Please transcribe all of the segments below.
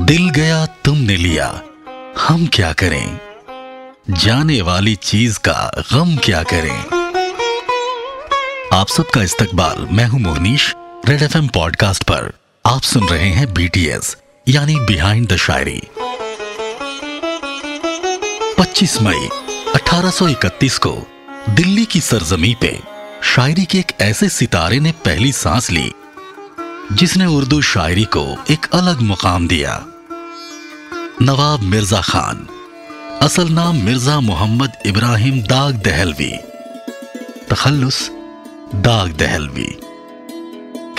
दिल गया तुमने लिया। हम क्या करें? जाने वाली चीज़ का गम क्या करें? आप सबका इस्तकबाल। मैं हूँ मोहनीश, रेड एफएम पॉडकास्ट पर। आप सुन रहे हैं बीटीएस यानी बिहाइंड द शायरी 25 मई 1831 को दिल्ली की सरजमी पे शायरी के एक ऐसे सितारे ने पहली सांस ली, जिसने उर्दू शायरी को एक अलग मुकाम दिया। नवाब मिर्ज़ा खान। असल नाम मिर्ज़ा मोहम्मद इब्राहिम दाग दहलवी। तखल्लुस दाग दहलवी।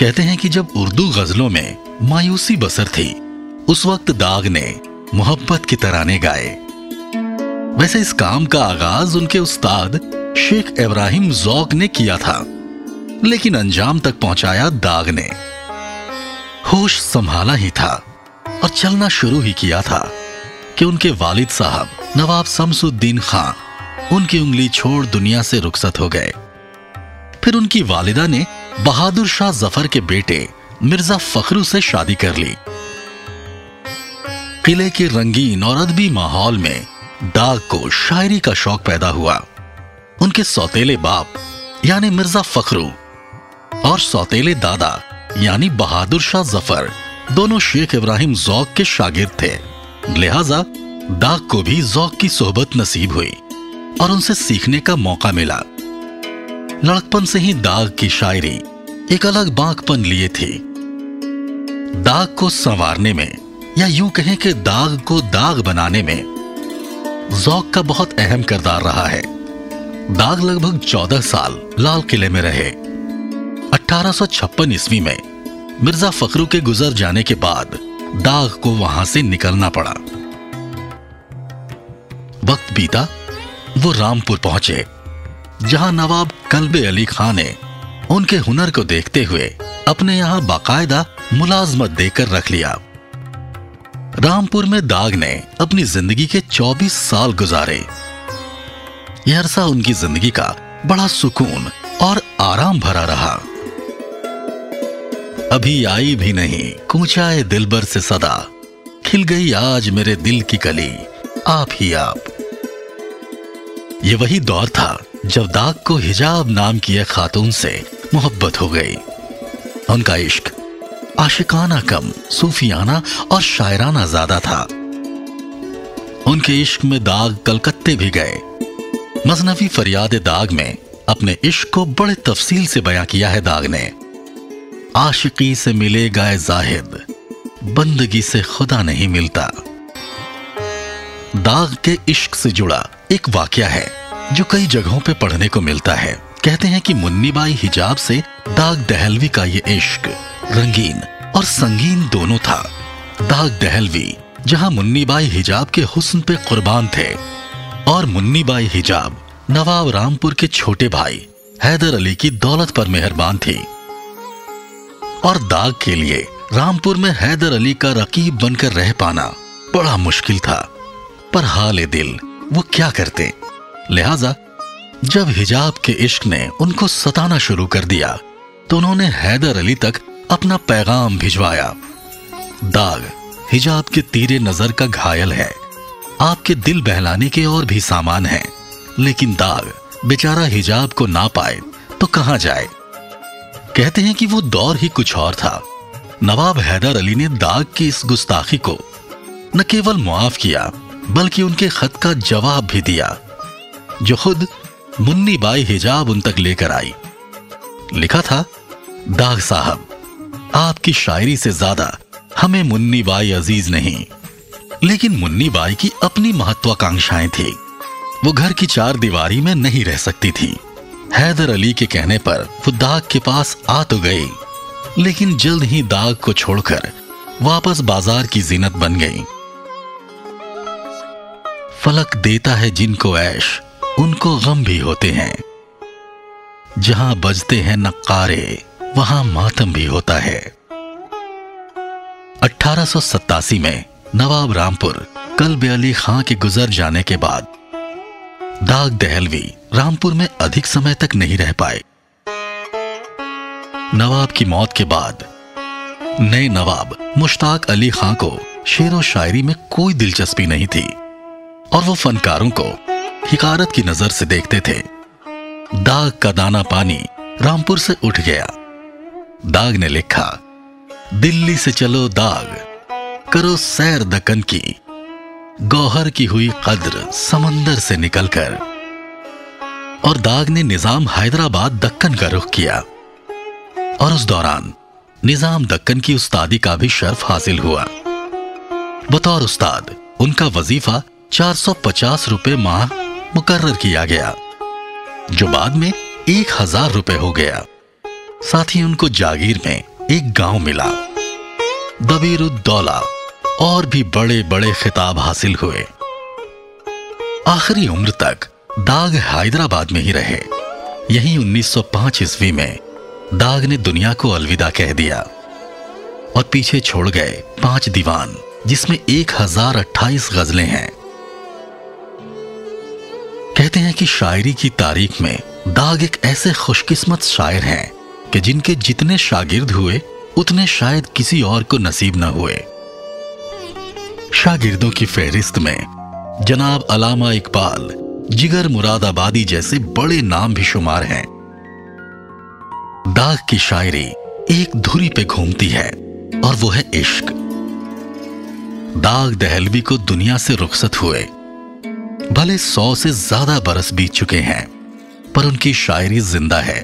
कहते हैं कि जब उर्दू गजलों में मायूसी बसर थी, उस वक्त दाग ने मोहब्बत के तराने गाए। वैसे इस काम का आगाज़ उनके उस्ताद शेख इब्राहिम जौक ने किया था, लेकिन अंजाम तक पहुँचाया दाग ने। होश संभाला ही था। और चलना शुरू ही किया था कि उनके वालिद साहब नवाब शमसुद्दीन खान उनकी उंगली छोड़ दुनिया से रुखसत हो गए। फिर उनकी वालिदा ने बहादुर शाह ज़फ़र के बेटे मिर्ज़ा फखरू से शादी कर ली। किले के रंगीन और अदबी माहौल में दाग को शायरी का शौक पैदा हुआ। उनके सौतेले बाप यानी मिर्ज़ा फखरू और सौतेले दादा यानी बहादुर शाह ज़फ़र दोनों शेख इब्राहिम जौक के शागिर्द थे। लिहाजा, दाग को भी जौक की सोहबत नसीब हुई और उनसे सीखने का मौका मिला। लड़कपन से ही दाग की शायरी एक अलग बांकपन लिए थी। दाग को संवारने में या यूँ कहें कि दाग को दाग बनाने में जौक का बहुत अहम किरदार रहा है। दाग लगभग चौदह साल लाल किले में रहे। 1856 ईस्वी में मिर्ज़ा फखरू के गुजर जाने के बाद दाग को वहाँ से निकलना पड़ा। वक्त बीता, वो रामपुर पहुँचे, जहाँ नवाब कल्बे अली खान ने उनके हुनर को देखते हुए अपने यहाँ बाकायदा मुलाजमत देकर रख लिया। रामपुर में दाग ने अपनी ज़िंदगी के 24 साल गुजारे। यह अरसा उनकी ज़िंदगी का बड़ा सुकून और आराम भरा रहा। अभी आई भी नहीं। कूचाए दिलबर से सदा। खिल गई आज मेरे दिल की कली। आप ही आप। ये वही दौर था जब दाग को हिजाब नाम की एक खातून से मोहब्बत हो गई। उनका इश्क आशिकाना कम, सूफियाना और शायराना ज़्यादा था। उनके इश्क में दाग कलकत्ते भी गए। मजनवी फरियाद दाग में अपने इश्क को बड़े तफसील से बयां किया है दाग ने। आशिकी से मिले गाय जाहिद। बंदगी से खुदा नहीं मिलता। दाग के इश्क से जुड़ा एक वाक्य है, जो कई जगहों पे पढ़ने को मिलता है। कहते हैं कि मुन्नीबाई हिजाब से दाग दहलवी का ये इश्क रंगीन और संगीन दोनों था। दाग दहलवी, जहाँ मुन्नीबाई हिजाब के हुस्न पे कुर्बान थे, और मुन्नीबाई हिजाब नवाब रामपुर के छोटे भाई, हैदर अली की दौलत पर मेहरबान थी। और दाग के लिए रामपुर में हैदर अली का रकीब बनकर रह पाना बड़ा मुश्किल था। पर हाल दिल, वो क्या करते? लिहाजा, जब हिजाब के इश्क ने उनको सताना शुरू कर दिया तो उन्होंने हैदर अली तक अपना पैगाम भिजवाया। दाग, हिजाब के तीरे नज़र का घायल है। आपके दिल बहलाने के और भी सामान हैं। लेकिन दाग, बेचारा हिजाब को ना पाए तो कहाँ जाए? कहते हैं कि वो दौर ही कुछ और था। नवाब हैदर अली ने दाग की इस गुस्ताखी को न केवल मुआफ किया, बल्कि उनके खत का जवाब भी दिया, जो खुद मुन्नी बाई हिजाब उन तक लेकर आई। लिखा था, दाग साहब, आपकी शायरी से ज़्यादा हमें मुन्नी बाई अज़ीज़ नहीं, लेकिन मुन्नी बाई की अपनी महत्वाकांक्षाएँ थी। वो घर की चार दीवारी में नहीं रह सकती थी। हैदर अली के कहने पर वो दाग के पास आ तो गई, लेकिन जल्द ही दाग को छोड़कर वापस बाज़ार की जीनत बन गई। फलक देता है जिनको ऐश, उनको गम भी होते हैं। जहाँ बजते हैं नक्कारे, वहाँ मातम भी होता है। 1887 में नवाब रामपुर कल्ब अली खां के गुजर जाने के बाद दाग दहलवी रामपुर में अधिक समय तक नहीं रह पाए। नवाब की मौत के बाद, नए नवाब मुश्ताक अली खां को शेर व शायरी में कोई दिलचस्पी नहीं थी, और वो फनकारों को हिकारत की नज़र से देखते थे। दाग का दाना पानी रामपुर से उठ गया। दाग ने लिखा, दिल्ली से चलो दाग, करो सैर दकन की गौहर की हुई कद्र समंदर से निकलकर और दाग ने निज़ाम हैदराबाद दक्कन का रुख किया। और उस दौरान निज़ाम दक्कन की उस्तादी का भी शर्फ हासिल हुआ। बतौर उस्ताद, उनका वजीफा 450 रुपए माह मुकर्र किया गया, जो बाद में एक हज़ार रुपए हो गया। साथ ही उनको जागीर में एक गाँव मिला, दबीरुद्दौला। और भी बड़े बड़े खिताब हासिल हुए। आखिरी उम्र तक दाग हैदराबाद में ही रहे। यही 1905 ईस्वी में दाग ने दुनिया को अलविदा कह दिया और पीछे छोड़ गए पाँच दीवान, जिसमें एक हज़ार अट्ठाईस गजलें हैं। कहते हैं कि शायरी की तारीख में दाग एक ऐसे खुशकिस्मत शायर हैं कि जिनके जितने शागिर्द हुए, उतने शायद किसी और को नसीब न हुए। शागिर्दों की फहरिस्त में। जनाब अलामा इकबाल, जिगर मुरादाबादी जैसे बड़े नाम भी शुमार हैं। दाग की शायरी एक धुरी पे घूमती है और वो है इश्क। दाग दहलवी को दुनिया से रुखसत हुए। भले सौ से ज़्यादा बरस बीत चुके हैं, पर उनकी शायरी ज़िंदा है।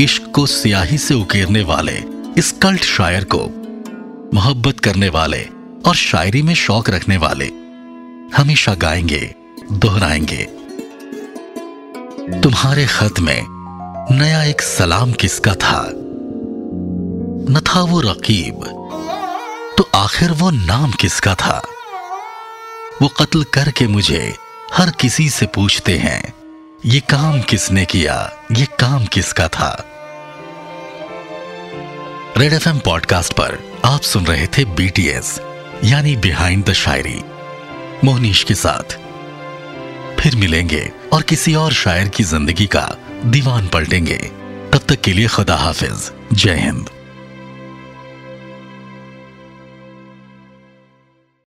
इश्क को सियाही से उकेरने वाले इस कल्ट शायर को मोहब्बत करने वाले और शायरी में शौक रखने वाले हमेशा गाएँगे, दोहराएँगे। तुम्हारे खत में नया एक सलाम किसका था? न था वो रकीब तो आखिर वो नाम किसका था? वो कत्ल करके मुझे हर किसी से पूछते हैं, ये काम किसने किया, ये काम किसका था? रेड एफएम पॉडकास्ट पर आप सुन रहे थे बीटीएस यानी बिहाइंड द शायरी, मोहनीश के साथ। फिर मिलेंगे और किसी और शायर की ज़िंदगी का दीवान पलटेंगे। तब तक के लिए खुदा हाफिज। जय हिंद।